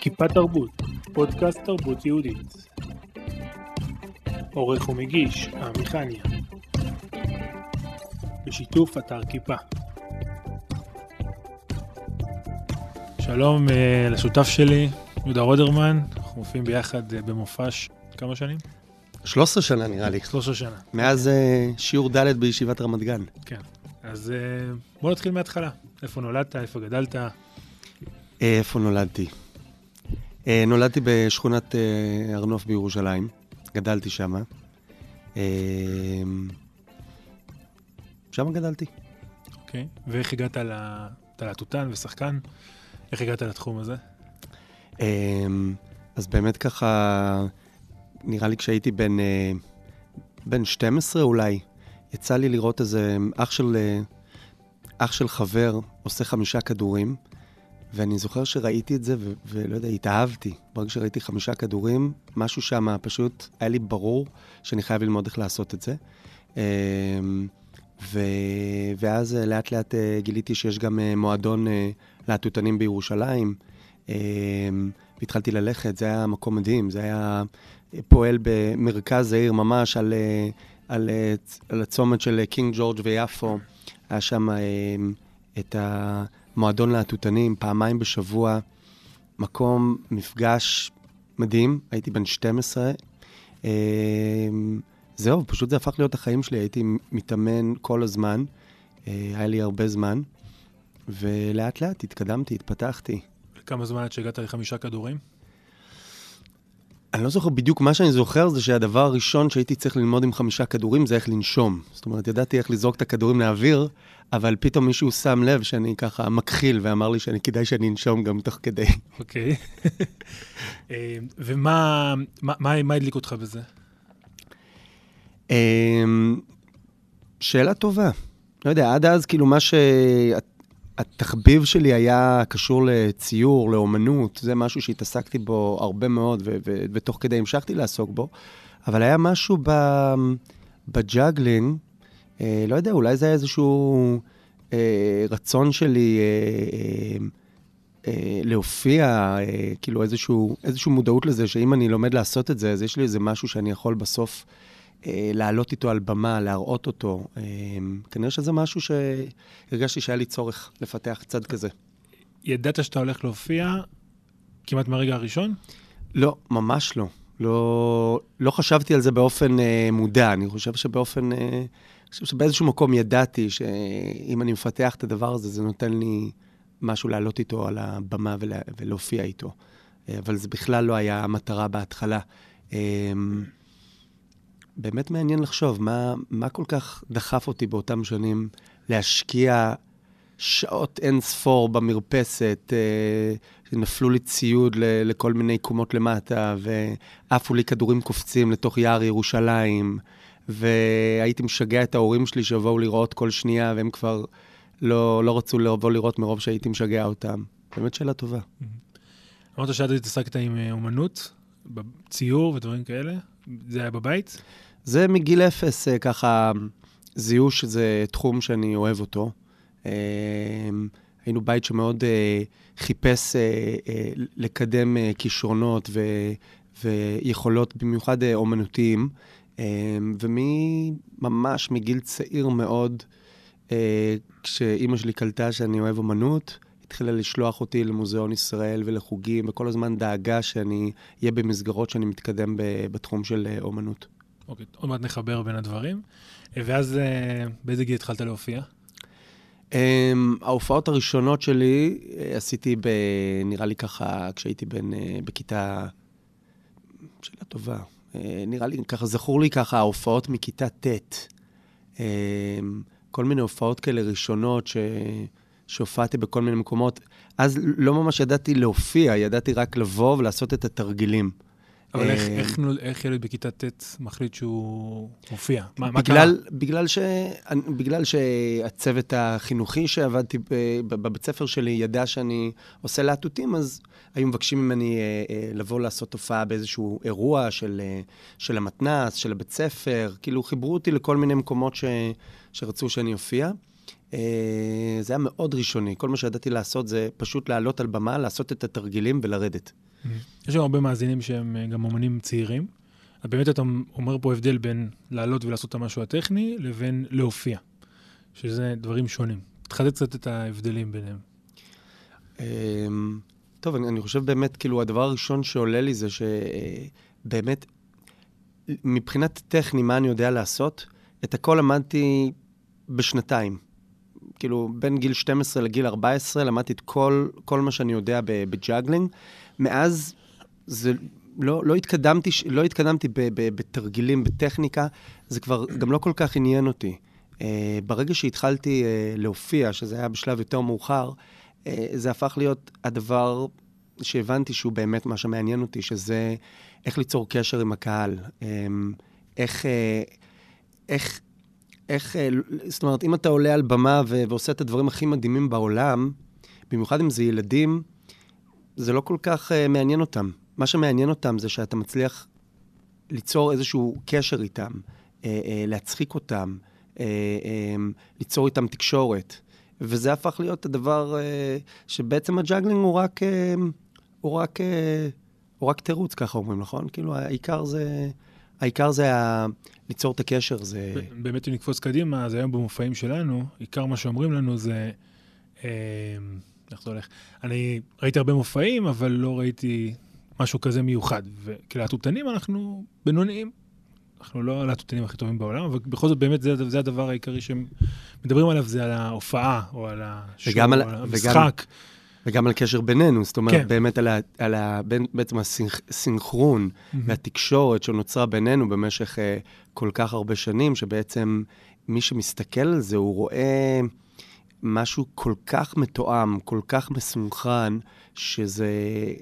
כיפה תרבות, פודקאסט תרבות יהודית. עורך ומגיש, עמיחניה. בשיתוף אתר כיפה. שלום uh, לשותף שלי, יהודה רודרמן, אנחנו מופיעים ביחד uh, במופש כמה שנים? 13 שנה נראה לי. 13 שנה. מאז uh, שיעור ד' בישיבת רמת גן. כן. אז בוא נתחיל מההתחלה. איפה נולדת? איפה גדלת? איפה נולדתי? Uh, נולדתי בשכונת uh, הר נוף בירושלים, גדלתי שם. Uh, שם גדלתי. אוקיי. Okay. ואיך הגעת ללהטוטן ושחקן? איך הגעת לתחום הזה? אז באמת ככה, נראה לי כשהייתי בן, בן 12 אולי, יצא לי לראות איזה אח של, אח של חבר עושה חמישה כדורים. ואני זוכר שראיתי את זה, ו- ולא יודע, התאהבתי. ברגע שראיתי חמישה כדורים, משהו שם פשוט היה לי ברור שאני חייב ללמוד איך לעשות את זה. ו- ואז לאט לאט גיליתי שיש גם מועדון להטוטנים בירושלים, והתחלתי ללכת, זה היה מקום מדהים, זה היה פועל במרכז העיר ממש על, על, על הצומת של קינג ג'ורג' ויפו. היה שם את ה... מועדון להטוטנים, פעמיים בשבוע, מקום, מפגש מדהים, הייתי בן 12. אה, זהו, פשוט זה הפך להיות החיים שלי, הייתי מתאמן כל הזמן, אה, היה לי הרבה זמן, ולאט לאט התקדמתי, התפתחתי. כמה זמן עד שהגעת לחמישה כדורים? אני לא זוכר בדיוק, מה שאני זוכר זה שהדבר הראשון שהייתי צריך ללמוד עם חמישה כדורים זה איך לנשום. זאת אומרת, ידעתי איך לזרוק את הכדורים לאוויר, אבל פתאום מישהו שם לב שאני ככה מכחיל ואמר לי שאני כדאי שאני אנשום גם תוך כדי. אוקיי. ומה מה, מה, מה הדליק אותך בזה? שאלה טובה. לא יודע, עד אז כאילו מה ש... התחביב שלי היה קשור לציור, לאומנות, זה משהו שהתעסקתי בו הרבה מאוד, ו- ו- ותוך כדי המשכתי לעסוק בו, אבל היה משהו ב- בג'אגלינג, אה, לא יודע, אולי זה היה איזשהו אה, רצון שלי אה, אה, אה, להופיע, אה, כאילו איזשהו, איזשהו מודעות לזה, שאם אני לומד לעשות את זה, אז יש לי איזה משהו שאני יכול בסוף... אה, לעלות איתו על במה, להראות אותו. אה, כנראה שזה משהו שהרגשתי שהיה לי צורך לפתח צד כזה. ידעת שאתה הולך להופיע כמעט מהרגע הראשון? לא, ממש לא. לא, לא חשבתי על זה באופן אה, מודע. אני חושב שבאופן... אה, אני חושב שבאיזשהו מקום ידעתי שאם אני מפתח את הדבר הזה, זה נותן לי משהו לעלות איתו על הבמה ולה, ולהופיע איתו. אה, אבל זה בכלל לא היה המטרה בהתחלה. אה, באמת מעניין לחשוב, מה, מה כל כך דחף אותי באותם שנים להשקיע שעות אין ספור במרפסת, אה, נפלו לי ציוד ל, לכל מיני קומות למטה, ועפו לי כדורים קופצים לתוך יער ירושלים, והייתי משגע את ההורים שלי שיבואו לראות כל שנייה, והם כבר לא, לא רצו לבוא לראות מרוב שהייתי משגע אותם. באמת שאלה טובה. אמרת שעד התעסקת עם אה, אומנות, ציור ודברים כאלה? זה היה בבית? זה מגיל אפס, אה, ככה, זיהו שזה תחום שאני אוהב אותו. אה, היינו בית שמאוד אה, חיפש לקדם כישרונות ו, ויכולות, במיוחד אומנותיים. וממש מגיל צעיר מאוד, כשאימא שלי קלטה שאני אוהב אומנות, התחילה לשלוח אותי למוזיאון ישראל ולחוגים, וכל הזמן דאגה שאני אהיה במסגרות שאני מתקדם בתחום של אומנות. אוקיי, עוד מעט נחבר בין הדברים. ואז אה, באיזה גיל התחלת להופיע? Um, ההופעות הראשונות שלי אה, עשיתי, ב, נראה לי ככה, כשהייתי בן, uh, בכיתה... שאלה טובה. Uh, נראה לי, ככה, זכור לי ככה, ההופעות מכיתה ט'. Uh, כל מיני הופעות כאלה ראשונות ש... שהופעתי בכל מיני מקומות. אז לא ממש ידעתי להופיע, ידעתי רק לבוא ולעשות את התרגילים. אבל איך, איך, איך ילד בכיתה ט' מחליט שהוא מופיע? מה, מה קרה? בגלל, ש, בגלל שהצוות החינוכי שעבדתי בבית ספר שלי ידע שאני עושה להטוטים, אז היו מבקשים ממני אה, אה, לבוא לעשות הופעה באיזשהו אירוע של, אה, של המתנ"ס, של הבית ספר. כאילו, חיברו אותי לכל מיני מקומות ש, שרצו שאני אופיע. זה היה מאוד ראשוני. כל מה שידעתי לעשות זה פשוט לעלות על במה, לעשות את התרגילים ולרדת. יש לנו הרבה מאזינים שהם אה, גם אומנים צעירים. אז באמת אתה אומר פה הבדל בין לעלות ולעשות את המשהו הטכני, לבין להופיע, שזה דברים שונים. תחדד קצת את ההבדלים ביניהם. אמ, טוב, אני, אני חושב באמת, כאילו, הדבר הראשון שעולה לי זה שבאמת, מבחינת טכני, מה אני יודע לעשות? את הכל למדתי בשנתיים. כאילו, בין גיל 12 לגיל 14 למדתי את כל, כל מה שאני יודע בג'אגלינג. מאז זה לא, לא התקדמתי, לא התקדמתי ב, ב, בתרגילים, בטכניקה, זה כבר גם לא כל כך עניין אותי. אה, ברגע שהתחלתי אה, להופיע, שזה היה בשלב יותר מאוחר, אה, זה הפך להיות הדבר שהבנתי שהוא באמת מה שמעניין אותי, שזה איך ליצור קשר עם הקהל. Um, איך, uh, איך, איך, uh, זאת אומרת, אם אתה עולה על במה ו- ועושה את הדברים הכי מדהימים בעולם, במיוחד אם זה ילדים, זה לא כל כך uh, מעניין אותם. מה שמעניין אותם זה שאתה מצליח ליצור איזשהו קשר איתם, אה, אה, להצחיק אותם, אה, אה, ליצור איתם תקשורת. וזה הפך להיות הדבר אה, שבעצם הג'אגלינג הוא רק, אה, הוא רק, אה, הוא רק תירוץ, ככה אומרים, נכון? כאילו, העיקר זה, העיקר זה ה... ליצור את הקשר, זה... באמת, אם נקפוץ קדימה, אז היום במופעים שלנו, עיקר מה שאומרים לנו זה... אה, איך זה הולך? אני ראיתי הרבה מופעים, אבל לא ראיתי משהו כזה מיוחד. וכלהטוטנים אנחנו בינוניים. אנחנו לא הלהטוטנים הכי טובים בעולם, אבל בכל זאת באמת זה, זה הדבר העיקרי שמדברים עליו, זה על ההופעה, או על או על המשחק. וגם על קשר בינינו, זאת אומרת, כן. באמת על, ה, על ה, בין, בעצם הסינכרון mm-hmm. והתקשורת שנוצרה בינינו במשך uh, כל כך הרבה שנים, שבעצם מי שמסתכל על זה, הוא רואה משהו כל כך מתואם, כל כך מסונכרן, שזה,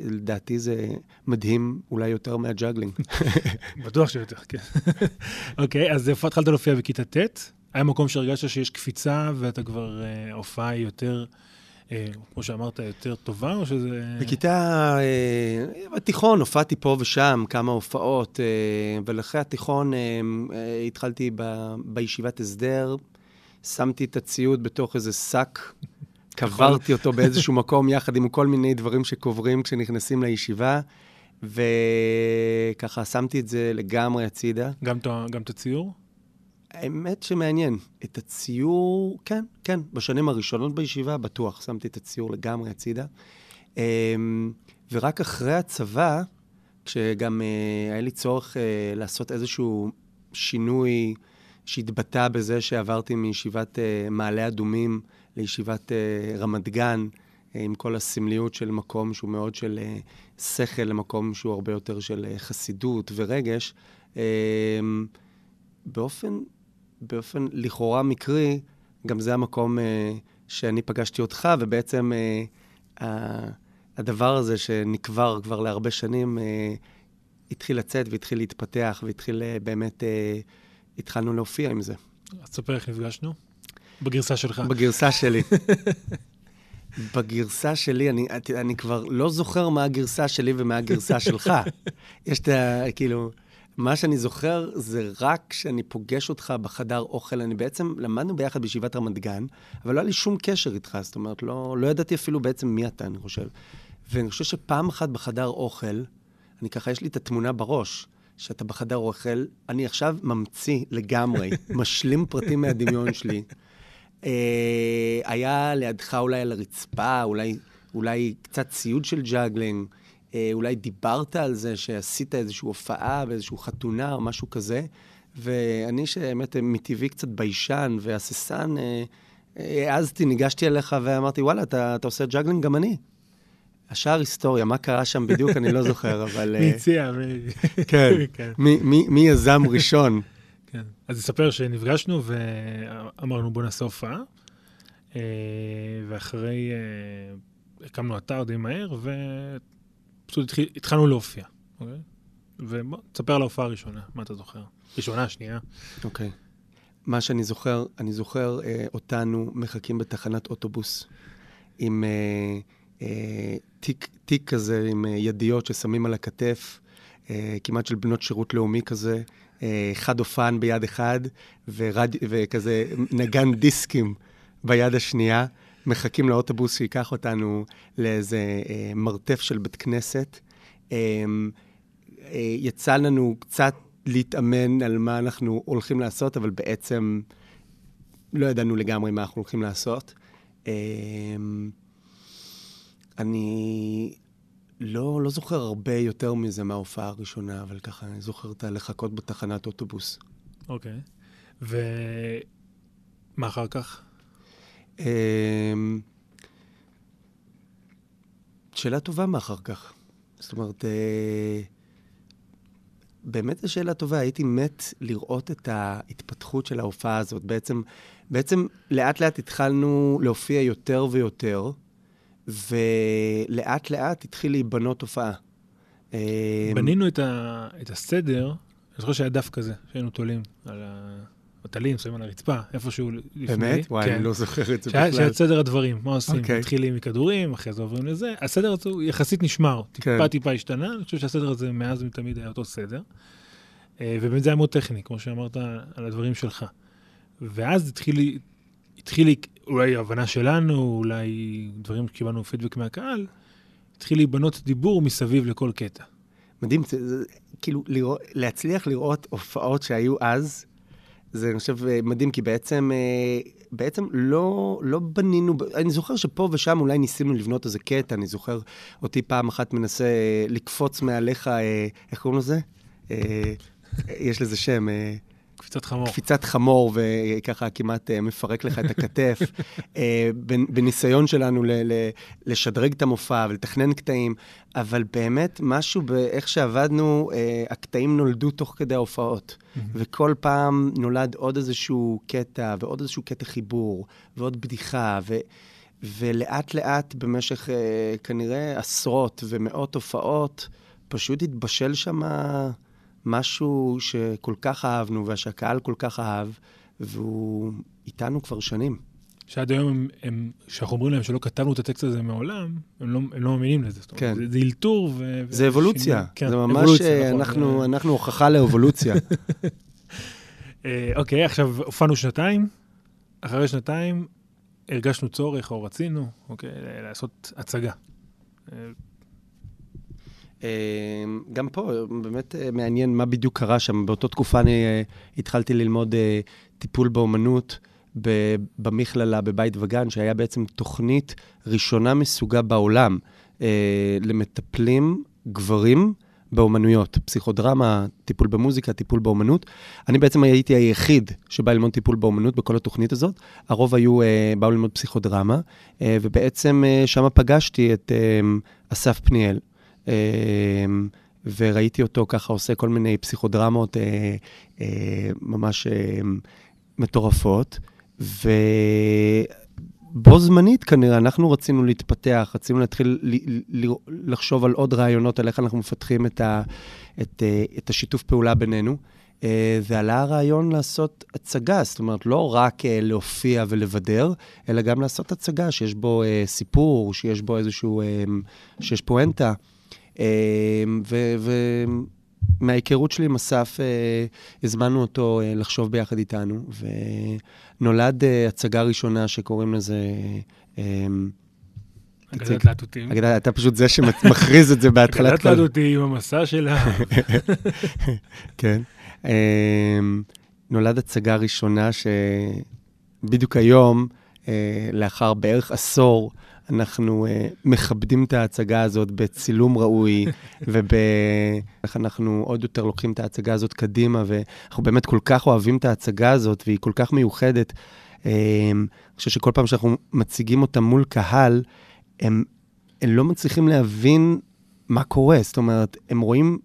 לדעתי זה מדהים אולי יותר מהג'אגלינג. בטוח שיותר, כן. אוקיי, אז איפה התחלת להופיע בכיתה ט'? היה מקום שהרגשת שיש קפיצה ואתה כבר, אה, ההופעה היא יותר... אה, כמו שאמרת, יותר טובה, או שזה... בכיתה, אה, בתיכון הופעתי פה ושם כמה הופעות, ולאחרי התיכון התחלתי בישיבת הסדר, שמתי את הציוד בתוך איזה שק קברתי אותו באיזשהו מקום יחד עם כל מיני דברים שקוברים כשנכנסים לישיבה, וככה שמתי את זה לגמרי הצידה. גם, גם את הציור? האמת שמעניין. את הציור, כן, כן. בשנים הראשונות בישיבה, בטוח, שמתי את הציור לגמרי הצידה. אמ, ורק אחרי הצבא, כשגם אה, היה לי צורך אה, לעשות איזשהו שינוי שהתבטא בזה שעברתי מישיבת אה, מעלה אדומים לישיבת רמת גן, עם כל הסמליות של מקום שהוא מאוד של שכל למקום שהוא הרבה יותר של חסידות ורגש. Uh, באופן, באופן לכאורה מקרי, גם זה המקום uh, שאני פגשתי אותך, ובעצם uh, uh, הדבר הזה שנקבר כבר להרבה שנים, uh, התחיל לצאת והתחיל להתפתח, והתחיל uh, באמת, uh, התחלנו להופיע עם זה. אז תספר איך נפגשנו. בגרסה שלך. בגרסה שלי. בגרסה שלי, אני, אני כבר לא זוכר מה הגרסה שלי ומה הגרסה שלך. יש את ה... כאילו, מה שאני זוכר זה רק כשאני פוגש אותך בחדר אוכל. אני בעצם, למדנו ביחד בישיבת רמת גן, אבל לא היה לי שום קשר איתך, זאת אומרת, לא, לא ידעתי אפילו בעצם מי אתה, אני חושב. ואני חושב שפעם אחת בחדר אוכל, אני ככה, יש לי את התמונה בראש. שאתה בחדר אוכל, אני עכשיו ממציא לגמרי, משלים פרטים מהדמיון שלי. אה, היה לידך אולי על הרצפה, אולי, אולי קצת ציוד של ג'אגלינג, אולי דיברת על זה שעשית איזושהי הופעה באיזושהי חתונה או משהו כזה, ואני, שבאמת מטבעי קצת ביישן והססן, אה, העזתי, ניגשתי אליך ואמרתי, וואלה, אתה, אתה עושה ג'אגלינג גם אני. השאר היסטוריה, מה קרה שם בדיוק, אני לא זוכר, אבל... מי הציע? כן, כן. מי יזם ראשון? כן. אז נספר שנפגשנו ואמרנו בוא נעשה הופעה, אה, ואחרי, אה, הקמנו אתר די מהר, ופשוט התחלנו להופיע, אוקיי? ובוא, תספר על ההופעה הראשונה, מה אתה זוכר? ראשונה, שנייה. אוקיי. מה שאני זוכר, אני זוכר אה, אותנו מחכים בתחנת אוטובוס עם אה, אה, תיק, תיק כזה עם אה, ידיות ששמים על הכתף, אה, כמעט של בנות שירות לאומי כזה, אה, חד אופן ביד אחד, ורד... וכזה נגן דיסקים ביד השנייה. מחכים לאוטובוס שייקח אותנו לאיזה אה, מרתף של בית כנסת. אמ, אה, יצא לנו קצת להתאמן על מה אנחנו הולכים לעשות, אבל בעצם לא ידענו לגמרי מה אנחנו הולכים לעשות. אמ, אני לא, לא זוכר הרבה יותר מזה מההופעה הראשונה, אבל ככה, אני זוכר את הלחכות בתחנת אוטובוס. אוקיי. ומה אחר כך? אמ, שאלה טובה מה אחר כך. זאת אומרת, אה, באמת זו שאלה טובה. הייתי מת לראות את ההתפתחות של ההופעה הזאת. בעצם, בעצם לאט לאט התחלנו להופיע יותר ויותר, ולאט לאט התחיל להיבנות הופעה. אמ, בנינו את, ה, את הסדר, אני זוכר שהיה דף כזה, שהיינו תולים על ה... בטלים, שמים על הרצפה, איפשהו לפני. באמת? וואי, כן. אני לא זוכר את זה שהיה, בכלל. שהיה את סדר הדברים, מה עושים? אוקיי. מתחילים מכדורים, אחרי זה עוברים לזה. הסדר הזה הוא יחסית נשמר, טיפה כן. טיפה השתנה, אני חושב שהסדר הזה מאז ומתמיד היה אותו סדר. אה, ובאמת זה היה מאוד טכני, כמו שאמרת על הדברים שלך. ואז התחיל, התחיל לי, אולי הבנה שלנו, אולי דברים שקיבלנו פידבק מהקהל, התחיל להיבנות דיבור מסביב לכל קטע. מדהים, זה, זה, כאילו, לראות, להצליח לראות הופעות שהיו אז, זה, אני חושב, אה, מדהים, כי בעצם, אה, בעצם לא, לא בנינו, אני זוכר שפה ושם אולי ניסינו לבנות איזה קטע, אני זוכר אותי פעם אחת מנסה אה, לקפוץ מעליך, איך קוראים לזה? יש לזה שם, קפיצת חמור. קפיצת חמור, וככה כמעט אה, מפרק לך את הכתף. אה, בנ- בניסיון שלנו ל- ל- לשדרג את המופע ולתכנן קטעים, אבל באמת, משהו באיך שעבדנו, אה, הקטעים נולדו תוך כדי ההופעות. וכל פעם נולד עוד איזשהו קטע, ועוד איזשהו קטע חיבור, ועוד בדיחה, ו... ולאט לאט במשך אה, כנראה עשרות ומאות הופעות, פשוט התבשל שם משהו שכל כך אהבנו ושהקהל כל כך אהב, והוא איתנו כבר שנים. שעד היום, כשאנחנו אומרים להם שלא כתבנו את הטקסט הזה מעולם, הם לא, הם לא מאמינים לזה. זאת אומרת, כן. זה, זה אלתור ו... זה אבולוציה. ושינוי. כן, זה ממש, אבולוציה, אה, נכון. אנחנו, זה- אנחנו הוכחה לאבולוציה. אה, אוקיי, עכשיו הופענו שנתיים, אחרי שנתיים הרגשנו צורך או רצינו, אוקיי, לעשות הצגה. אה, גם פה באמת אה, מעניין מה בדיוק קרה שם. באותה תקופה אני אה, התחלתי ללמוד אה, טיפול באומנות במכללה בבית וגן, שהיה בעצם תוכנית ראשונה מסוגה בעולם למטפלים גברים באומנויות, פסיכודרמה, טיפול במוזיקה, טיפול באומנות. אני בעצם הייתי היחיד שבא ללמוד טיפול באומנות בכל התוכנית הזאת. הרוב היו, אה, באו ללמוד פסיכודרמה, אה, ובעצם אה, שם פגשתי את אה, אסף פניאל. אמ, וראיתי אותו ככה עושה כל מיני פסיכודרמות אה, אה, ממש אה, מטורפות, ובו זמנית כנראה אנחנו רצינו להתפתח, רצינו להתחיל לחשוב על עוד רעיונות, על איך אנחנו מפתחים את, ה, את, את השיתוף פעולה בינינו. ועלה הרעיון לעשות הצגה, זאת אומרת, לא רק להופיע ולבדר, אלא גם לעשות הצגה שיש בו סיפור, שיש בו איזשהו, שיש פואנטה. אמ, ומההיכרות שלי עם אסף, אה, הזמנו אותו אה, לחשוב ביחד איתנו, ונולד אה, הצגה ראשונה שקוראים לזה... אמ, אגדת להטוטים. אגדה, אתה פשוט זה שמכריז את זה בהתחלת אגדת להטוטים, המסע שלה. כן. אמ, נולד הצגה ראשונה שבדיוק היום, לאחר בערך עשור, אנחנו אה, מכבדים את ההצגה הזאת בצילום ראוי, ואיך אנחנו עוד יותר לוקחים את ההצגה הזאת קדימה, ואנחנו באמת כל כך אוהבים את ההצגה הזאת, והיא כל כך מיוחדת. אמ, אני חושב שכל פעם שאנחנו מציגים אותה מול קהל, הם, הם לא מצליחים להבין מה קורה. זאת אומרת, הם רואים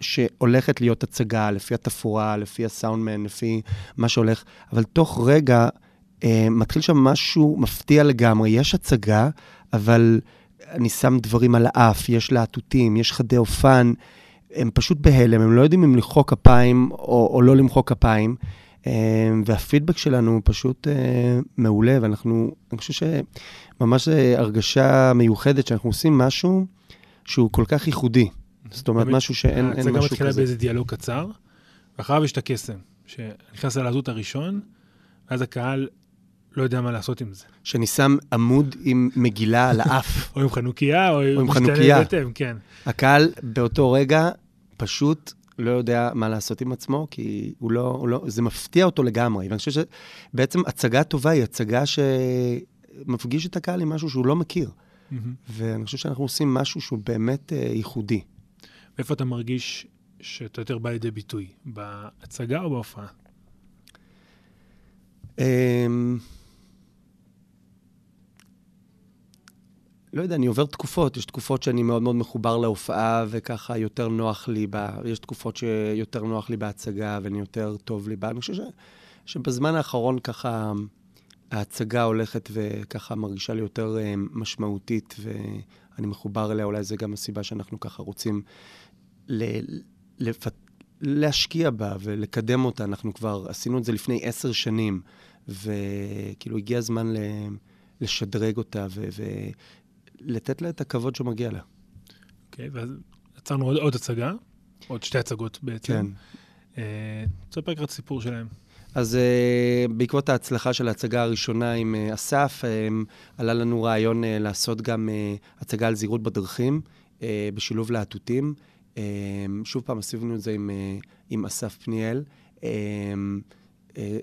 שהולכת להיות הצגה לפי התפאורה, לפי הסאונדמן, לפי מה שהולך, אבל תוך רגע מתחיל שם משהו מפתיע לגמרי. יש הצגה, אבל אני שם דברים על האף, יש להטוטים, יש חדי אופן, הם פשוט בהלם, הם לא יודעים אם למחוא כפיים או, או לא למחוא כפיים. אה, והפידבק שלנו הוא פשוט אה, מעולה, ואנחנו, אני חושב שממש אה, הרגשה מיוחדת שאנחנו עושים משהו שהוא כל כך ייחודי. זאת אומרת, משהו שאין אין ההצגה משהו מתחילה כזה. באיזה דיאלוג קצר, ואחריו יש את הקסם, שנכנס ללהטוט הראשון, ואז הקהל לא יודע מה לעשות עם זה. שאני שם עמוד עם מגילה על האף. או עם חנוכיה, או עם משתנה חנוכיה. בהתאם, כן. הקהל באותו רגע פשוט לא יודע מה לעשות עם עצמו, כי הוא לא, הוא לא, זה מפתיע אותו לגמרי. ואני חושב שבעצם הצגה טובה היא הצגה שמפגיש את הקהל עם משהו שהוא לא מכיר. ואני חושב שאנחנו עושים משהו שהוא באמת אה, ייחודי. ואיפה אתה מרגיש שאתה יותר בא לידי ביטוי? בהצגה או בהופעה? אמ, לא יודע, אני עובר תקופות. יש תקופות שאני מאוד מאוד מחובר להופעה, וככה יותר נוח לי בה. יש תקופות שיותר נוח לי בהצגה, ואני יותר טוב לי בה. אני חושב ש... שבזמן האחרון ככה ההצגה הולכת וככה מרגישה לי יותר אה, משמעותית, ואני מחובר אליה. אולי זו גם הסיבה שאנחנו ככה רוצים ל... לפ... להשקיע בה ולקדם אותה. אנחנו כבר עשינו את זה לפני עשר שנים, וכאילו הגיע הזמן ל... לשדרג אותה ו... ולתת לה את הכבוד שמגיע לה. אוקיי, ואז יצרנו עוד, עוד הצגה, עוד שתי הצגות בעצם. כן. אה, תספר קצת סיפור שלהם. אז uh, בעקבות ההצלחה של ההצגה הראשונה עם uh, אסף, um, עלה לנו רעיון uh, לעשות גם uh, הצגה על זהירות בדרכים, uh, בשילוב להטוטים. Um, שוב פעם, עשינו את זה עם, uh, עם אסף פניאל. Um,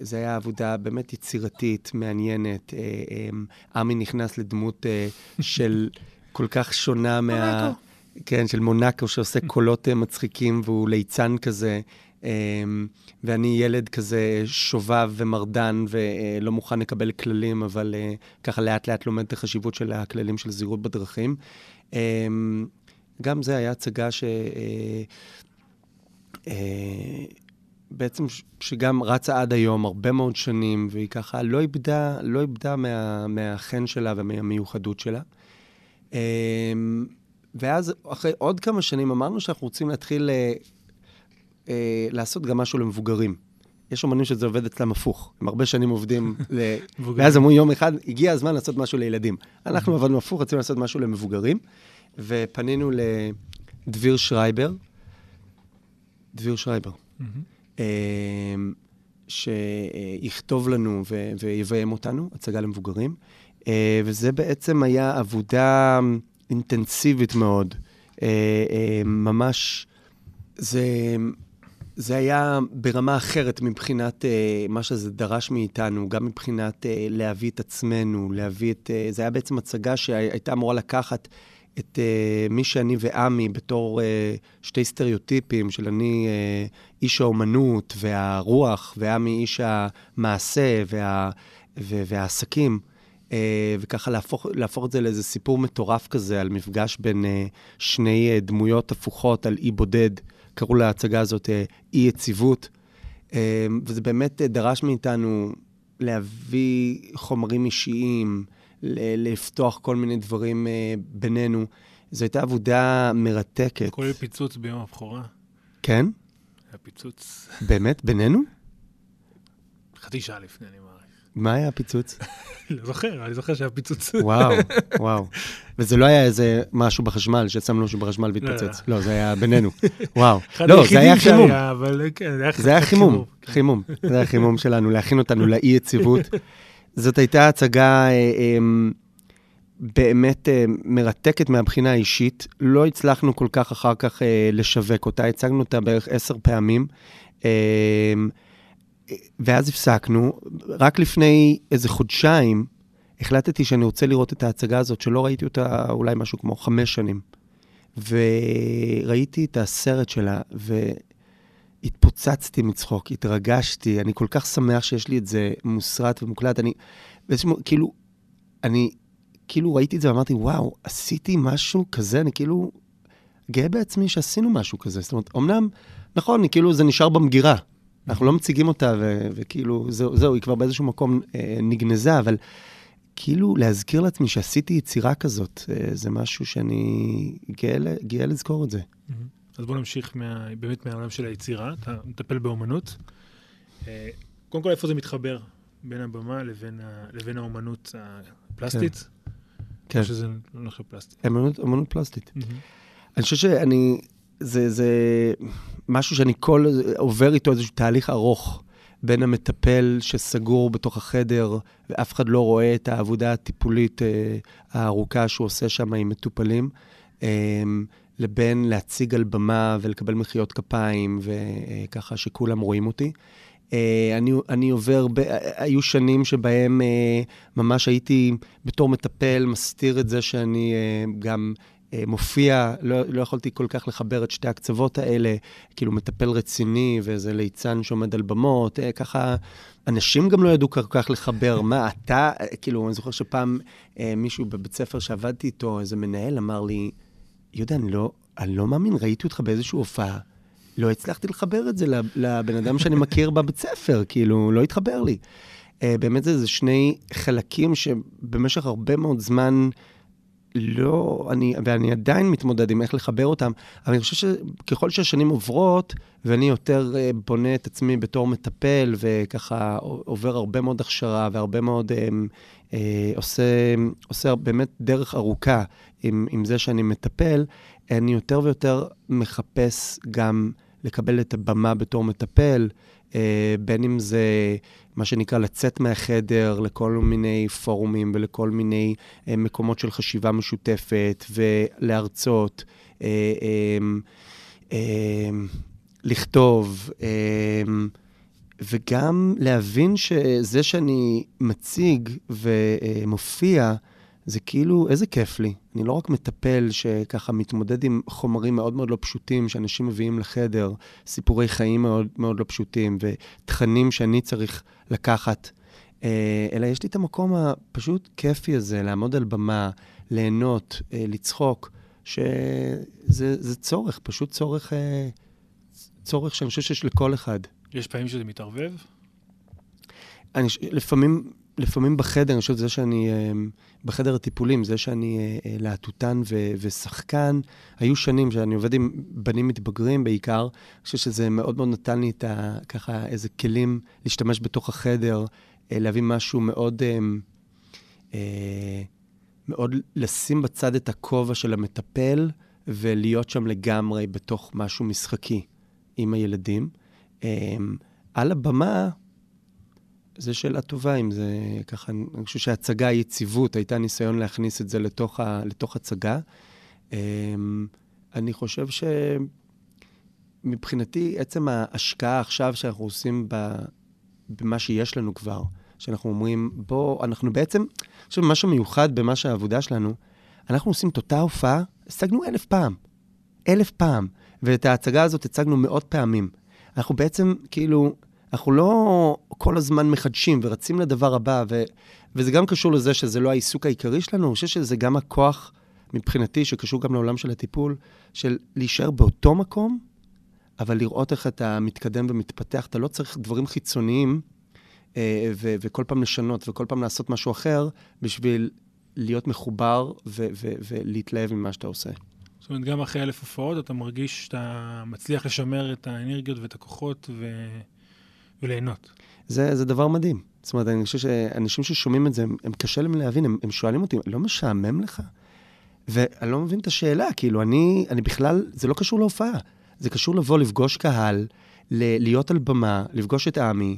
זו הייתה עבודה באמת יצירתית, מעניינת. Uh, um, עמי נכנס לדמות uh, של כל כך שונה מה... כן, של מונקו, שעושה קולות מצחיקים והוא ליצן כזה. אמ, ואני ילד כזה שובב ומרדן ולא מוכן לקבל כללים, אבל אה, ככה לאט לאט לומד את החשיבות של הכללים של זהירות בדרכים. אמ, גם זה היה הצגה ש... בעצם שגם רצה עד היום הרבה מאוד שנים, והיא ככה לא איבדה, לא איבדה מה, מהחן שלה ומהמיוחדות שלה. אמ, ואז, אחרי עוד כמה שנים, אמרנו שאנחנו רוצים להתחיל אה, אה, לעשות גם משהו למבוגרים. יש אומנים שזה עובד אצלם הפוך. הם הרבה שנים עובדים ל... ואז אמרו יום אחד, הגיע הזמן לעשות משהו לילדים. אנחנו עבדנו הפוך, רצינו לעשות משהו למבוגרים, ופנינו לדביר שרייבר, דביר שרייבר, שיכתוב לנו ו- ויביים אותנו, הצגה למבוגרים. אה, וזה בעצם היה עבודה אינטנסיבית מאוד. אה, אה, ממש, זה, זה היה ברמה אחרת מבחינת אה, מה שזה דרש מאיתנו, גם מבחינת אה, להביא את עצמנו, להביא את... אה, זה היה בעצם הצגה שהייתה אמורה לקחת את אה, מי שאני ועמי בתור אה, שתי סטריאוטיפים של אני אה, איש האומנות והרוח, ועמי איש המעשה וה, ו, והעסקים. אה, וככה להפוך, להפוך את זה לאיזה סיפור מטורף כזה על מפגש בין אה, שני אה, דמויות הפוכות על אי בודד. קראו להצגה הזאת אה, אי-יציבות. אה, וזה באמת אה, דרש מאיתנו להביא חומרים אישיים, לפתוח כל מיני דברים אה, בינינו. זו הייתה עבודה מרתקת. כולל פיצוץ ביום הבכורה. כן? היה פיצוץ באמת? בינינו? חצי שעה לפני, אני מעריך. מה היה הפיצוץ? לא זוכר, אני זוכר שהיה פיצוץ. וואו, וואו. וזה לא היה איזה משהו בחשמל, ששמנו משהו בחשמל והתפוצץ. לא, זה היה בינינו. וואו. לא, זה היה חימום. כן, זה היה חימום, כן. חימום. זה היה חימום שלנו, להכין אותנו לאי-יציבות. זאת הייתה הצגה אה, אה, באמת אה, מרתקת מהבחינה האישית. לא הצלחנו כל כך אחר כך אה, לשווק אותה, הצגנו אותה בערך עשר פעמים. ואז הפסקנו. רק לפני איזה חודשיים החלטתי שאני רוצה לראות את ההצגה הזאת, שלא ראיתי אותה אולי משהו כמו חמש שנים. וראיתי את הסרט שלה, והתפוצצתי מצחוק, התרגשתי, אני כל כך שמח שיש לי את זה מוסרט ומוקלט. אני, בעצם, כאילו, אני, כאילו ראיתי את זה ואמרתי, וואו, עשיתי משהו כזה, אני כאילו גאה בעצמי שעשינו משהו כזה. זאת אומרת, אמנם, נכון, אני, כאילו זה נשאר במגירה. אנחנו לא מציגים אותה, ו- וכאילו, זהו, זהו, היא כבר באיזשהו מקום אה, נגנזה, אבל כאילו להזכיר לעצמי שעשיתי יצירה כזאת, אה, זה משהו שאני גאה, גאה לזכור את זה. מהמם. אז בואו נמשיך מה, באמת מהעולם של היצירה, אתה מטפל באומנות. אה, קודם כל, איפה זה מתחבר בין הבמה לבין, ה, לבין האומנות הפלסטית? כן. או שזה לא נחשב פלסטי. אמנות, אמנות פלסטית. מהמם. אני חושב שאני, זה, זה משהו שאני כל, עובר איתו איזשהו תהליך ארוך, בין המטפל שסגור בתוך החדר ואף אחד לא רואה את העבודה הטיפולית אה, הארוכה שהוא עושה שם עם מטופלים, אה, לבין להציג על במה ולקבל מחיאות כפיים וככה שכולם רואים אותי. אה, אני, אני עובר, ב, היו שנים שבהם אה, ממש הייתי בתור מטפל מסתיר את זה שאני אה, גם מופיע, לא, לא יכולתי כל כך לחבר את שתי הקצוות האלה, כאילו מטפל רציני ואיזה ליצן שעומד על במות, ככה, אנשים גם לא ידעו כל כך לחבר, מה אתה, כאילו, אני זוכר שפעם מישהו בבית ספר שעבדתי איתו, איזה מנהל אמר לי, יהודה, אני לא, אני לא מאמין, ראיתי אותך באיזושהי הופעה. לא הצלחתי לחבר את זה לבן אדם שאני מכיר בבית ספר, כאילו, לא התחבר לי. Uh, באמת זה, זה שני חלקים שבמשך הרבה מאוד זמן לא, אני, ואני עדיין מתמודד עם איך לחבר אותם, אבל אני חושב שככל שהשנים עוברות, ואני יותר uh, בונה את עצמי בתור מטפל, וככה עובר הרבה מאוד הכשרה והרבה מאוד um, uh, עושה, עושה באמת דרך ארוכה עם, עם זה שאני מטפל, אני יותר ויותר מחפש גם לקבל את הבמה בתור מטפל, אה, בין אם זה מה שנקרא לצאת מהחדר לכל מיני פורומים ולכל מיני אה, מקומות של חשיבה משותפת ולהרצות, אה, לכתוב, וגם להבין שזה שאני מציג ומופיע, זה כאילו, איזה כיף לי. אני לא רק מטפל שככה מתמודד עם חומרים מאוד מאוד לא פשוטים שאנשים מביאים לחדר, סיפורי חיים מאוד מאוד לא פשוטים ותכנים שאני צריך לקחת, אה, אלא יש לי את המקום הפשוט כיפי הזה, לעמוד על במה, ליהנות, אה, לצחוק, שזה צורך, פשוט צורך, אה, צורך שאני חושב שיש לכל אחד. יש פעמים שזה מתערבב? אני, לפעמים לפעמים בחדר, אני חושב שזה שאני, אה, בחדר הטיפולים, זה שאני אה, אה, להטוטן ו- ושחקן, היו שנים שאני עובד עם בנים מתבגרים בעיקר, אני חושב שזה מאוד מאוד נתן לי את ה... ככה איזה כלים להשתמש בתוך החדר, להביא משהו מאוד, מאוד לשים בצד את הכובע של המטפל ולהיות שם לגמרי בתוך משהו משחקי עם הילדים. על הבמה, זו שאלה טובה, אם זה ככה, אני חושב שהצגה יציבות, הייתה ניסיון להכניס את זה לתוך, ה, לתוך הצגה. אמ, אני חושב שמבחינתי, עצם ההשקעה עכשיו שאנחנו עושים במה שיש לנו כבר, שאנחנו אומרים, בוא, אנחנו בעצם, חושב משהו מיוחד במה שהעבודה שלנו, אנחנו עושים את אותה הופעה, השגנו אלף פעם. אלף פעם. ואת ההצגה הזאת הצגנו מאות פעמים. אנחנו בעצם, כאילו, אנחנו לא כל הזמן מחדשים ורצים לדבר הבא, ו, וזה גם קשור לזה שזה לא העיסוק העיקרי שלנו, אני חושב שזה גם הכוח, מבחינתי, שקשור גם לעולם של הטיפול, של להישאר באותו מקום, אבל לראות איך אתה מתקדם ומתפתח. אתה לא צריך דברים חיצוניים, אה, ו- וכל פעם לשנות וכל פעם לעשות משהו אחר, בשביל להיות מחובר ו- ו- ולהתלהב ממה שאתה עושה. זאת אומרת, גם אחרי אלף הופעות אתה מרגיש שאתה מצליח לשמר את האנרגיות ואת הכוחות, ו... וליהנות. זה, זה דבר מדהים. זאת אומרת, אני חושב שאנשים ששומעים את זה, הם, הם קשה להם להבין, הם, הם שואלים אותי, לא משעמם לך? ואני לא מבין את השאלה, כאילו, אני, אני בכלל, זה לא קשור להופעה. זה קשור לבוא, לפגוש קהל, ל- להיות על במה, לפגוש את עמי.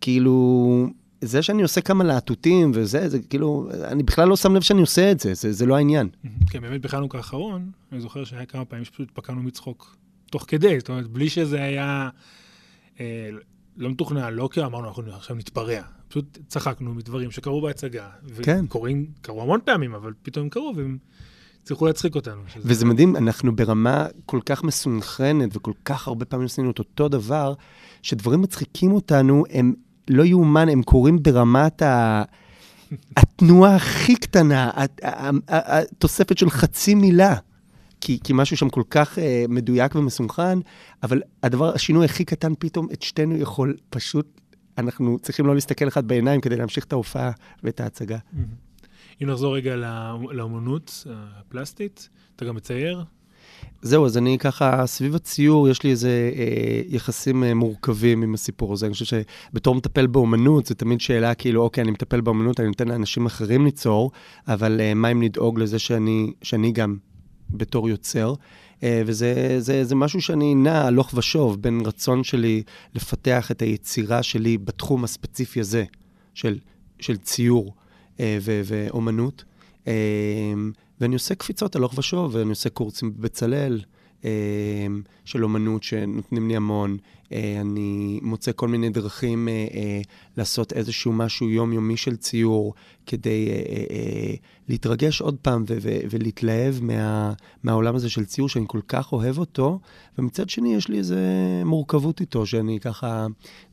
כאילו, זה שאני עושה כמה להטוטים וזה, זה כאילו, אני בכלל לא שם לב שאני עושה את זה, זה, זה לא העניין. כן, באמת בחנוכה האחרון, אני זוכר שהיה כמה פעמים שפשוט פקענו מצחוק תוך כדי, זאת אומרת, בלי שזה היה... לא מתוכנן, לא כי אמרנו, אנחנו עכשיו נתפרע. פשוט צחקנו מדברים שקרו בהצגה. כן. וקורים, קרו המון פעמים, אבל פתאום הם קרו, והם הצליחו להצחיק אותנו. וזה לא... מדהים, אנחנו ברמה כל כך מסונכרנת, וכל כך הרבה פעמים עשינו את אותו דבר, שדברים מצחיקים אותנו, הם לא יאומן, הם קורים ברמת ה... התנועה הכי קטנה, התוספת של חצי מילה. כי, כי משהו שם כל כך uh, מדויק ומסונכרן, אבל הדבר, השינוי הכי קטן פתאום, את שתינו יכול פשוט, אנחנו צריכים לא להסתכל אחד בעיניים כדי להמשיך את ההופעה ואת ההצגה. אם נחזור רגע לאמנות הפלסטית, אתה גם מצייר? זהו, אז אני ככה, סביב הציור יש לי איזה אה, יחסים אה, מורכבים עם הסיפור הזה. אני חושב שבתור מטפל באומנות, זו תמיד שאלה כאילו, אוקיי, אני מטפל באומנות, אני נותן לאנשים אחרים ליצור, אבל אה, מה אם נדאוג לזה שאני, שאני גם בתור יוצר. אה, וזה זה, זה משהו שאני נע הלוך ושוב בין רצון שלי לפתח את היצירה שלי בתחום הספציפי הזה של, של ציור אה, ו, ואומנות. אה, ואני עושה קפיצות הלוך ושוב, ואני עושה קורסים בבצלאל. של אומנות שנותנים לי המון. אני מוצא כל מיני דרכים לעשות איזשהו משהו יומיומי של ציור, כדי להתרגש עוד פעם ולהתלהב מה, מהעולם הזה של ציור, שאני כל כך אוהב אותו, ומצד שני יש לי איזו מורכבות איתו, שאני ככה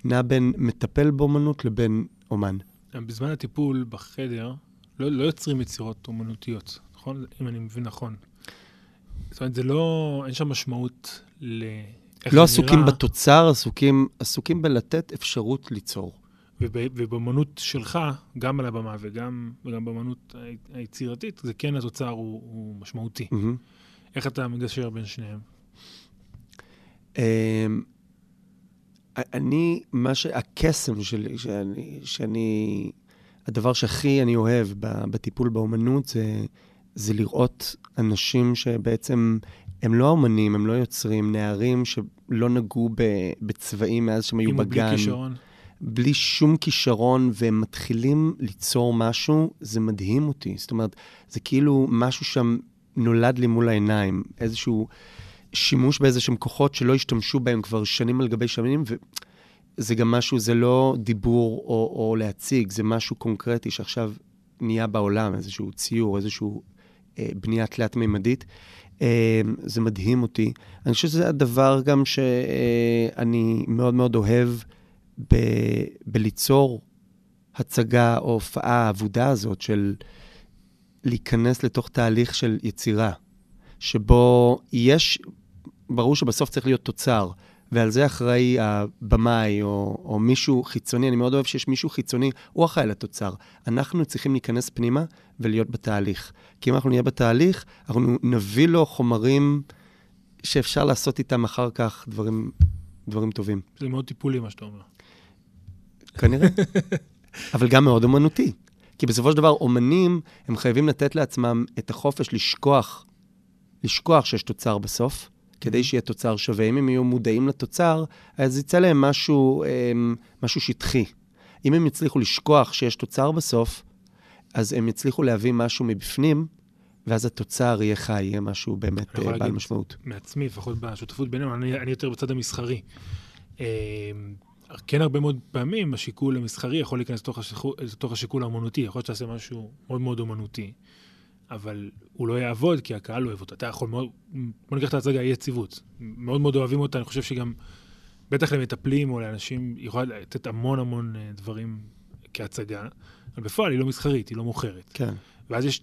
נע בין מטפל באומנות לבין אומן. בזמן הטיפול בחדר, לא, לא יוצרים יצירות אומנותיות, נכון? אם אני מבין נכון. זאת אומרת, זה לא, אין שם משמעות ל... לא עסוקים נראה. בתוצר, עסוקים, עסוקים בלתת אפשרות ליצור. ובאמנות שלך, גם על הבמה וגם, וגם באמנות היצירתית, זה כן התוצר הוא, הוא משמעותי. Mm-hmm. איך אתה מגשר בין שניהם? Um, אני, מה ש... הקסם שלי, שאני, שאני... הדבר שהכי אני אוהב בטיפול באומנות זה, זה לראות אנשים שבעצם הם לא אומנים, הם לא יוצרים, נערים שלא נגעו בצבעים מאז שהם היו בגן. בלי כישרון. בלי שום כישרון, והם מתחילים ליצור משהו, זה מדהים אותי. זאת אומרת, זה כאילו משהו שם נולד לי מול העיניים, איזשהו שימוש באיזשהם כוחות שלא השתמשו בהם כבר שנים על גבי שנים, וזה גם משהו, זה לא דיבור או, או להציג, זה משהו קונקרטי שעכשיו נהיה בעולם, איזשהו ציור, איזשהו בנייה תלת-מימדית. אה, זה מדהים אותי. אני חושב שזה הדבר גם שאני מאוד מאוד אוהב. ב, בליצור הצגה או הופעה האבודה הזאת של להיכנס לתוך תהליך של יצירה, שבו יש, ברור שבסוף צריך להיות תוצר, ועל זה אחראי הבמאי או, או מישהו חיצוני, אני מאוד אוהב שיש מישהו חיצוני, הוא אחראי לתוצר. אנחנו צריכים להיכנס פנימה ולהיות בתהליך. כי אם אנחנו נהיה בתהליך, אנחנו נביא לו חומרים שאפשר לעשות איתם אחר כך דברים, דברים טובים. זה מאוד טיפולי מה שאתה אומר. כנראה. אבל גם מאוד אומנותי. כי בסופו של דבר, אומנים, הם חייבים לתת לעצמם את החופש לשכוח, לשכוח שיש תוצר בסוף, כדי שיהיה תוצר שווה. אם הם יהיו מודעים לתוצר, אז יצא להם משהו, אמ, משהו שטחי. אם הם יצליחו לשכוח שיש תוצר בסוף, אז הם יצליחו להביא משהו מבפנים, ואז התוצר יהיה חי, יהיה משהו באמת אה, בעל משמעות. מעצמי, לפחות בשותפות בינינו, אני, אני יותר בצד המסחרי. אמ, כן הרבה מאוד פעמים השיקול המסחרי יכול להיכנס לתוך, השיקול, לתוך השיקול האומנותי, יכול להיות שתעשה משהו מאוד מאוד אומנותי, אבל הוא לא יעבוד כי הקהל אוהב אותו. אתה יכול מאוד, בוא ניקח את ההצגה, אי יציבות. מאוד מאוד אוהבים אותה, אני חושב שגם, בטח למטפלים או לאנשים, היא יכולה לתת המון המון אה, דברים כהצגה, אבל בפועל היא לא מסחרית, היא לא מוכרת. כן. ואז יש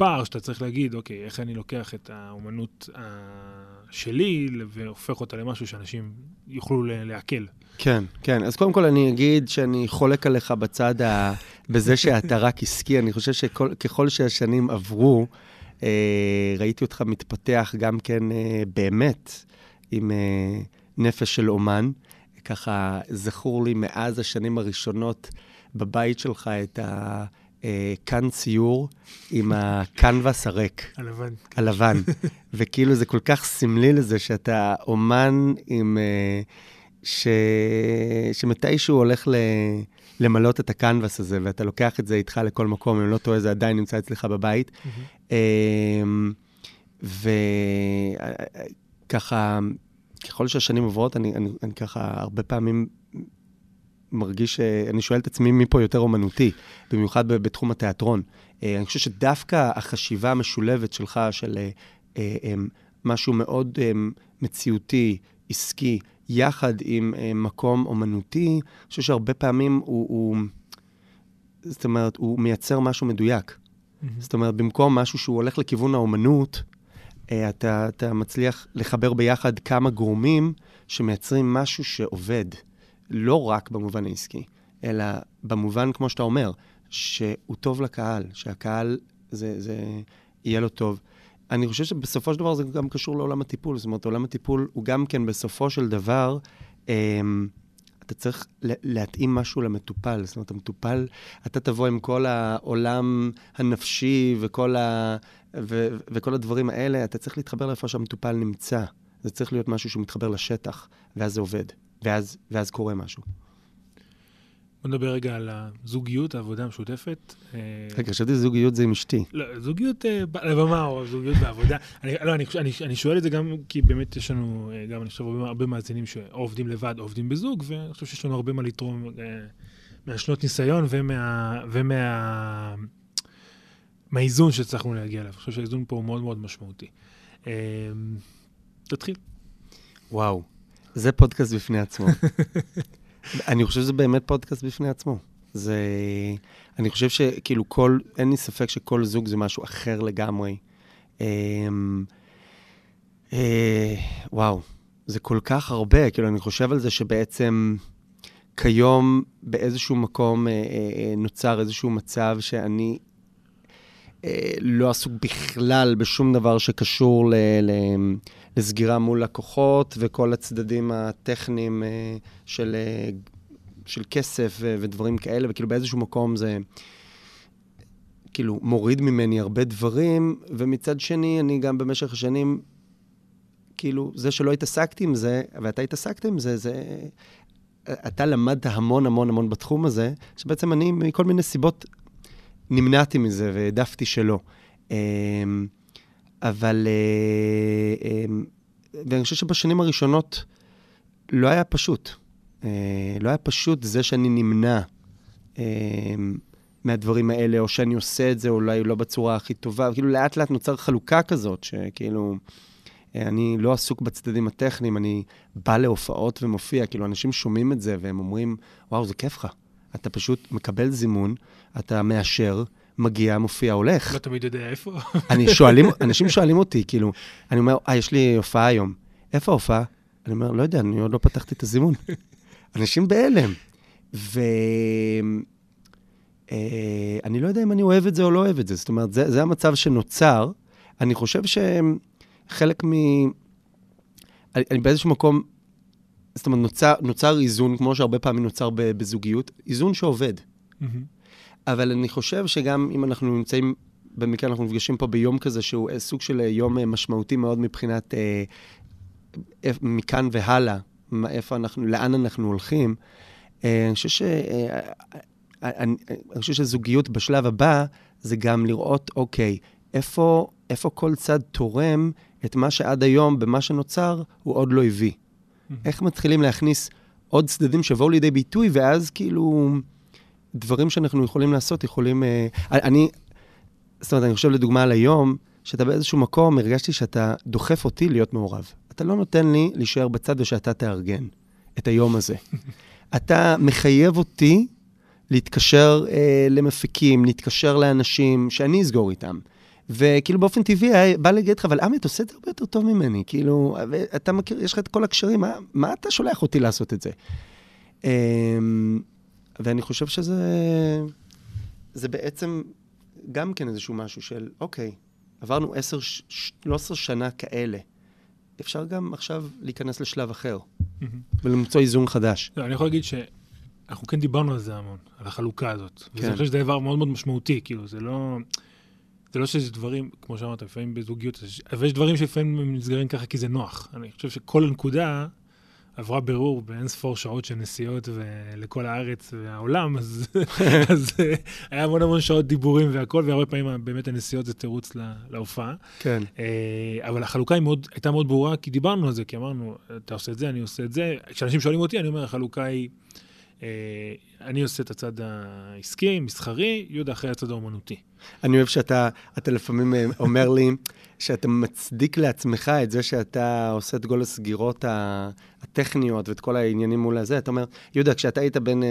פער שאתה צריך להגיד, אוקיי, איך אני לוקח את האומנות שלי והופך אותה למשהו שאנשים יוכלו לעכל. כן, כן. אז קודם כל אני אגיד שאני חולק עליך בצד ה... בזה שאתה רק עסקי. אני חושב שככל שהשנים עברו, אה, ראיתי אותך מתפתח גם כן אה, באמת עם אה, נפש של אומן. ככה זכור לי מאז השנים הראשונות בבית שלך את ה... אה, כאן ציור עם הקנבס הריק. הלבן. הלבן. וכאילו זה כל כך סמלי לזה שאתה אומן עם... אה, ש... שמתישהו הולך ל... למלות את הקנבס הזה, ואתה לוקח את זה איתך לכל מקום, אם לא טועה, זה עדיין נמצא אצלך בבית. Mm-hmm. וככה, ככל שהשנים עוברות, אני, אני, אני ככה הרבה פעמים מרגיש, אני שואל את עצמי מי פה יותר אומנותי, במיוחד בתחום התיאטרון. אה, אני חושב שדווקא החשיבה המשולבת שלך, של אה, אה, משהו מאוד מציאותי, עסקי, יחד עם מקום אומנותי, אני חושב שהרבה פעמים הוא, הוא, זאת אומרת, הוא מייצר משהו מדויק. Mm-hmm. זאת אומרת, במקום משהו שהוא הולך לכיוון האומנות, אתה, אתה מצליח לחבר ביחד כמה גורמים שמייצרים משהו שעובד. לא רק במובן העסקי, אלא במובן, כמו שאתה אומר, שהוא טוב לקהל, שהקהל, זה, זה יהיה לו טוב. אני חושב שבסופו של דבר זה גם קשור לעולם הטיפול. זאת אומרת, עולם הטיפול הוא גם כן בסופו של דבר, אמ, אתה צריך להתאים משהו למטופל. זאת אומרת, המטופל, אתה תבוא עם כל העולם הנפשי וכל ו- וכל הדברים האלה, אתה צריך להתחבר לאיפה שהמטופל נמצא. זה צריך להיות משהו שמתחבר לשטח, ואז זה עובד, ואז, ואז קורה משהו. בוא נדבר רגע על הזוגיות, העבודה המשותפת. אה, רגע, חשבתי זוגיות זה עם אשתי. לא, זוגיות אה, ב- על הבמה או זוגיות בעבודה. אני, לא, אני, אני, אני שואל את זה גם כי באמת יש לנו, אה, גם אני חושב, הרבה, הרבה מאזינים שאו עובדים לבד עובדים בזוג, ואני חושב שיש לנו הרבה מה לתרום מהשנות ניסיון ומה... ומה מהאיזון שהצלחנו להגיע אליו. אני חושב שהאיזון פה הוא מאוד מאוד משמעותי. תתחיל. וואו, זה פודקאסט בפני עצמו. אני חושב שזה באמת פודקאסט בפני עצמו. זה... אני חושב שכאילו כל... אין לי ספק שכל זוג זה משהו אחר לגמרי. אמ, אה, וואו, זה כל כך הרבה, כאילו, אני חושב על זה שבעצם כיום באיזשהו מקום אה, אה, אה, נוצר איזשהו מצב שאני אה, לא עסוק בכלל בשום דבר שקשור ל... ל לסגירה מול לקוחות וכל הצדדים הטכניים אה, של, אה, של כסף ודברים כאלה, וכאילו באיזשהו מקום זה כאילו מוריד ממני הרבה דברים, ומצד שני, אני גם במשך השנים, כאילו, זה שלא התעסקתי עם זה, ואתה התעסקת עם זה, זה... אתה למדת המון המון המון בתחום הזה, שבעצם אני, מכל מיני סיבות, נמנעתי מזה והעדפתי שלא. אבל... אה, אה, ואני חושב שבשנים הראשונות לא היה פשוט. אה, לא היה פשוט זה שאני נמנע מהדברים האלה, או שאני עושה את זה אולי לא בצורה הכי טובה. כאילו, לאט לאט נוצר חלוקה כזאת, שכאילו, אני לא עסוק בצדדים הטכניים, אני בא להופעות ומופיע. כאילו, אנשים שומעים את זה והם אומרים, וואו, זה כיף לך. אתה פשוט מקבל זימון, אתה מאשר, מגיע, מופיע, הולך. לא תמיד יודע איפה. אני שואלים, אנשים שואלים אותי, כאילו, אני אומר, אה, יש לי הופעה היום. איפה ההופעה? אני אומר, לא יודע, אני עוד לא פתחתי את הזימון. אנשים בהלם. ואני אה, לא יודע אם אני אוהב את זה או לא אוהב את זה. זאת אומרת, זה, זה המצב שנוצר. אני חושב שחלק מ... אני, אני באיזשהו מקום, זאת אומרת, נוצר, נוצר איזון, כמו שהרבה פעמים נוצר בזוגיות, איזון שעובד. אבל אני חושב שגם אם אנחנו נמצאים, במקרה אנחנו נפגשים פה ביום כזה, שהוא סוג של יום משמעותי מאוד מבחינת אה, מכאן והלאה, איפה אנחנו, לאן אנחנו הולכים, אה, אני חושב ש... אה, אני, אני חושב שזוגיות בשלב הבא זה גם לראות, אוקיי, איפה, איפה כל צד תורם את מה שעד היום, במה שנוצר, הוא עוד לא הביא. Mm-hmm. איך מתחילים להכניס עוד צדדים שיבואו לידי ביטוי, ואז כאילו... דברים שאנחנו יכולים לעשות, יכולים... אה, אני, זאת אומרת, אני חושב לדוגמה על היום, שאתה באיזשהו מקום, הרגשתי שאתה דוחף אותי להיות מעורב. אתה לא נותן לי להישאר בצד ושאתה תארגן את היום הזה. אתה מחייב אותי להתקשר אה, למפיקים, להתקשר לאנשים שאני אסגור איתם. וכאילו באופן טבעי בא להגיד לך, אבל עמי, אתה עושה את זה הרבה יותר טוב ממני. כאילו, אתה מכיר, יש לך את כל הקשרים, מה, מה אתה שולח אותי לעשות את זה? אה, ואני חושב שזה זה בעצם גם כן איזשהו משהו של, אוקיי, עברנו עשר, לא עשר שנה כאלה. אפשר גם עכשיו להיכנס לשלב אחר, mm-hmm. ולמצוא איזון חדש. לא, אני יכול להגיד שאנחנו כן דיברנו על זה המון, על החלוקה הזאת. כן. ואני חושב שזה דבר מאוד מאוד משמעותי, כאילו, זה לא... זה לא שיש דברים, כמו שאמרת, לפעמים בזוגיות, אבל יש דברים שלפעמים נסגרים ככה כי זה נוח. אני חושב שכל נקודה עברה בירור באין ספור שעות של נסיעות לכל הארץ והעולם, אז, אז אה, היה המון המון שעות דיבורים והכל, והרבה פעמים באמת הנסיעות זה תירוץ לה, להופעה. כן. אה, אבל החלוקה היא מאוד, הייתה מאוד ברורה, כי דיברנו על זה, כי אמרנו, אתה עושה את זה, אני עושה את זה. כשאנשים שואלים אותי, אני אומר, החלוקה היא, אה, אני עושה את הצד העסקי, מסחרי, יהודה אחראי הצד האומנותי. אני אוהב שאתה אתה לפעמים אומר לי, שאתה מצדיק לעצמך את זה שאתה עושה את כל הסגירות הטכניות ואת כל העניינים מול הזה. אתה אומר, יהודה, כשאתה היית בן 12-13,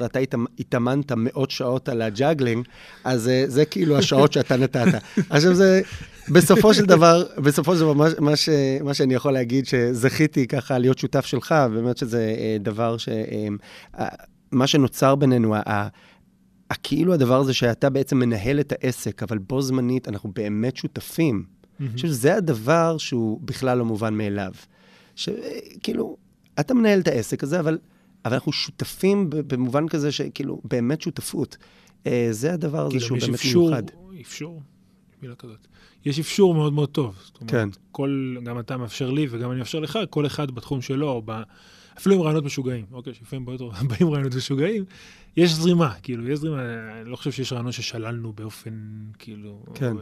אה, אתה התאמנת מאות שעות על הג'אגלינג, אז אה, זה כאילו השעות שאתה נתת. עכשיו זה, בסופו של דבר, בסופו של דבר, מה, מה, ש, מה שאני יכול להגיד, שזכיתי ככה להיות שותף שלך, באמת שזה אה, דבר ש... מה שנוצר בינינו, כאילו הדבר הזה שאתה בעצם מנהל את העסק, אבל בו זמנית אנחנו באמת שותפים. אני חושב שזה הדבר שהוא בכלל לא מובן מאליו. שכאילו, אתה מנהל את העסק הזה, אבל, אבל אנחנו שותפים במובן כזה שכאילו, באמת שותפות. אה, זה הדבר הזה שהוא באמת אפשור, מיוחד. אפשור. מילה כזאת. יש אפשור מאוד מאוד טוב. זאת אומרת, כן. כל, גם אתה מאפשר לי וגם אני מאפשר לך, כל אחד בתחום שלו, או ב... אפילו עם רעיונות משוגעים, אוקיי, שלפעמים באים רעיונות משוגעים, יש זרימה, כאילו, יש זרימה, אני לא חושב שיש רעיונות ששללנו באופן, כאילו, כן.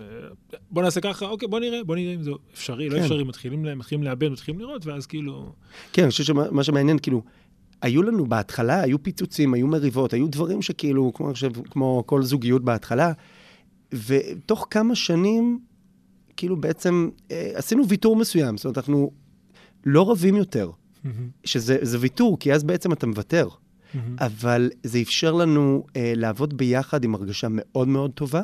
בוא נעשה ככה, אוקיי, בוא נראה, בוא נראה אם זה אפשרי, לא כן. אפשרי, מתחילים, מתחילים לאבד, מתחילים לראות, ואז כאילו, כן, אני חושב שמה שמעניין, כאילו, היו לנו בהתחלה, היו פיצוצים, היו מריבות, היו דברים שכאילו, כמו, חושב, כמו כל זוגיות בהתחלה, ותוך כמה שנים, כאילו בעצם אה, עשינו ויתור מסוים, זאת אומרת, אנחנו לא רבים יותר, שזה זה ויתור, כי אז בעצם אתה מוותר. אבל זה אפשר לנו אה, לעבוד ביחד עם הרגשה מאוד מאוד טובה.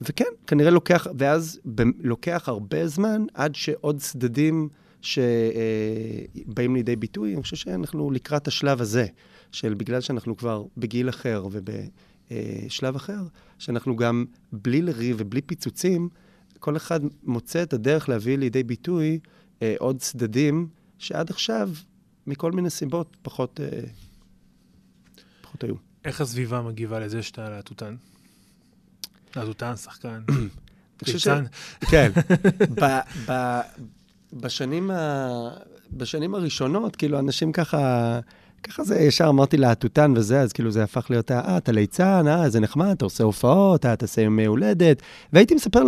וכן, כנראה לוקח, ואז ב, לוקח הרבה זמן עד שעוד צדדים שבאים לידי ביטוי, אני חושב שאנחנו לקראת השלב הזה, של בגלל שאנחנו כבר בגיל אחר ובשלב אחר, שאנחנו גם בלי לריב ובלי פיצוצים, כל אחד מוצא את הדרך להביא לידי ביטוי אה, עוד צדדים שעד עכשיו, מכל מיני סיבות, פחות, אה, פחות היו. איך הסביבה מגיבה לזה שאתה להטוטן? להטוטן, שחקן, ליצן. כן. ב, ב, בשנים, ה, בשנים הראשונות, כאילו, אנשים ככה, ככה זה ישר אמרתי להטוטן וזה, אז כאילו זה הפך להיות, אה, אתה ליצן, אה, זה נחמד, אתה עושה הופעות, אה, אתה עושה ימי הולדת. והייתי מספר,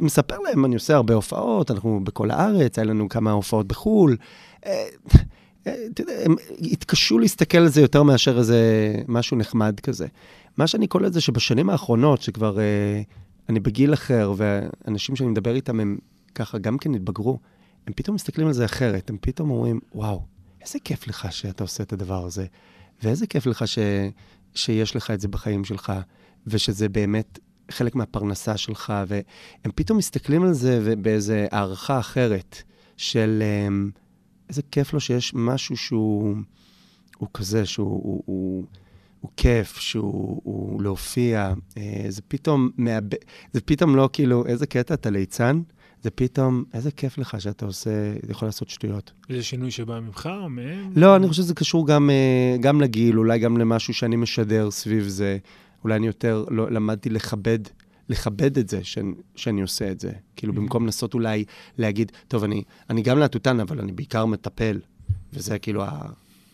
מספר להם, אני עושה הרבה הופעות, אנחנו בכל הארץ, היה לנו כמה הופעות בחו"ל. אה, אה, אתה יודע, הם התקשו להסתכל על זה יותר מאשר איזה משהו נחמד כזה. מה שאני קולט זה שבשנים האחרונות, שכבר אה, אני בגיל אחר, ואנשים שאני מדבר איתם הם ככה גם כן התבגרו, הם פתאום מסתכלים על זה אחרת, הם פתאום אומרים, וואו, איזה כיף לך שאתה עושה את הדבר הזה, ואיזה כיף לך ש... שיש לך את זה בחיים שלך, ושזה באמת חלק מהפרנסה שלך, והם פתאום מסתכלים על זה באיזו הערכה אחרת, של אמ, איזה כיף לו שיש משהו שהוא הוא כזה, שהוא הוא, הוא, הוא כיף, שהוא הוא להופיע. אה, זה פתאום מאבד, זה פתאום לא כאילו, איזה קטע, אתה ליצן? זה פתאום, איזה כיף לך שאתה עושה, יכול לעשות שטויות. איזה שינוי שבא ממך או מהם? לא, אני חושב שזה קשור גם, אה, גם לגיל, אולי גם למשהו שאני משדר סביב זה. אולי אני יותר לא, למדתי לכבד, לכבד את זה שאני, שאני עושה את זה. כאילו, Mhm. במקום לנסות אולי להגיד, טוב, אני, אני גם להטוטן, אבל אני בעיקר מטפל. וזה כאילו, ה,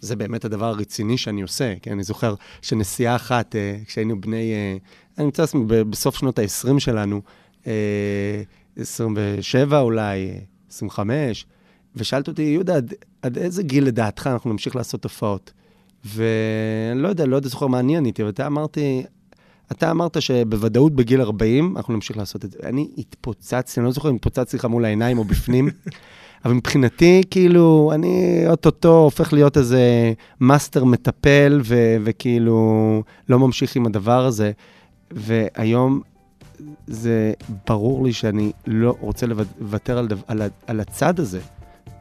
זה באמת הדבר הרציני שאני עושה. כי אני זוכר שנסיעה אחת, אה, כשהיינו בני, אה, אני נמצא לעצמי בסוף שנות ה-20 שלנו, אה, 27 אולי, אה, 25, ושאלת אותי, יהודה, עד, עד איזה גיל לדעתך אנחנו נמשיך לעשות הופעות? ואני לא יודע, לא יודע זוכר מה אני עניתי, אבל אתה אמרתי, אתה אמרת שבוודאות בגיל 40 אנחנו נמשיך לעשות את זה. אני התפוצצתי, אני לא זוכר אם התפוצצתי לך מול העיניים או בפנים, אבל מבחינתי, כאילו, אני אוטוטו הופך להיות איזה מאסטר מטפל, ו- וכאילו לא ממשיך עם הדבר הזה. והיום זה ברור לי שאני לא רוצה לוותר על, דו- על, על הצד הזה.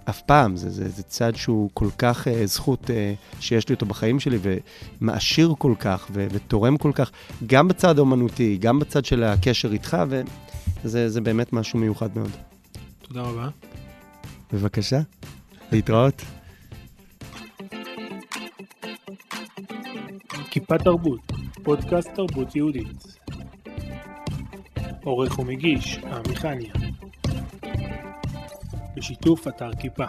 אף פעם, זה, זה, זה צד שהוא כל כך אה, זכות אה, שיש לי אותו בחיים שלי, ומעשיר כל כך, ו, ותורם כל כך, גם בצד האומנותי, גם בצד של הקשר איתך, וזה זה באמת משהו מיוחד מאוד. תודה רבה. בבקשה, להתראות. כיפה תרבות, פודקאסט תרבות יהודית. עורך ומגיש, עמי חניה. בשיתוף אתר כיפה.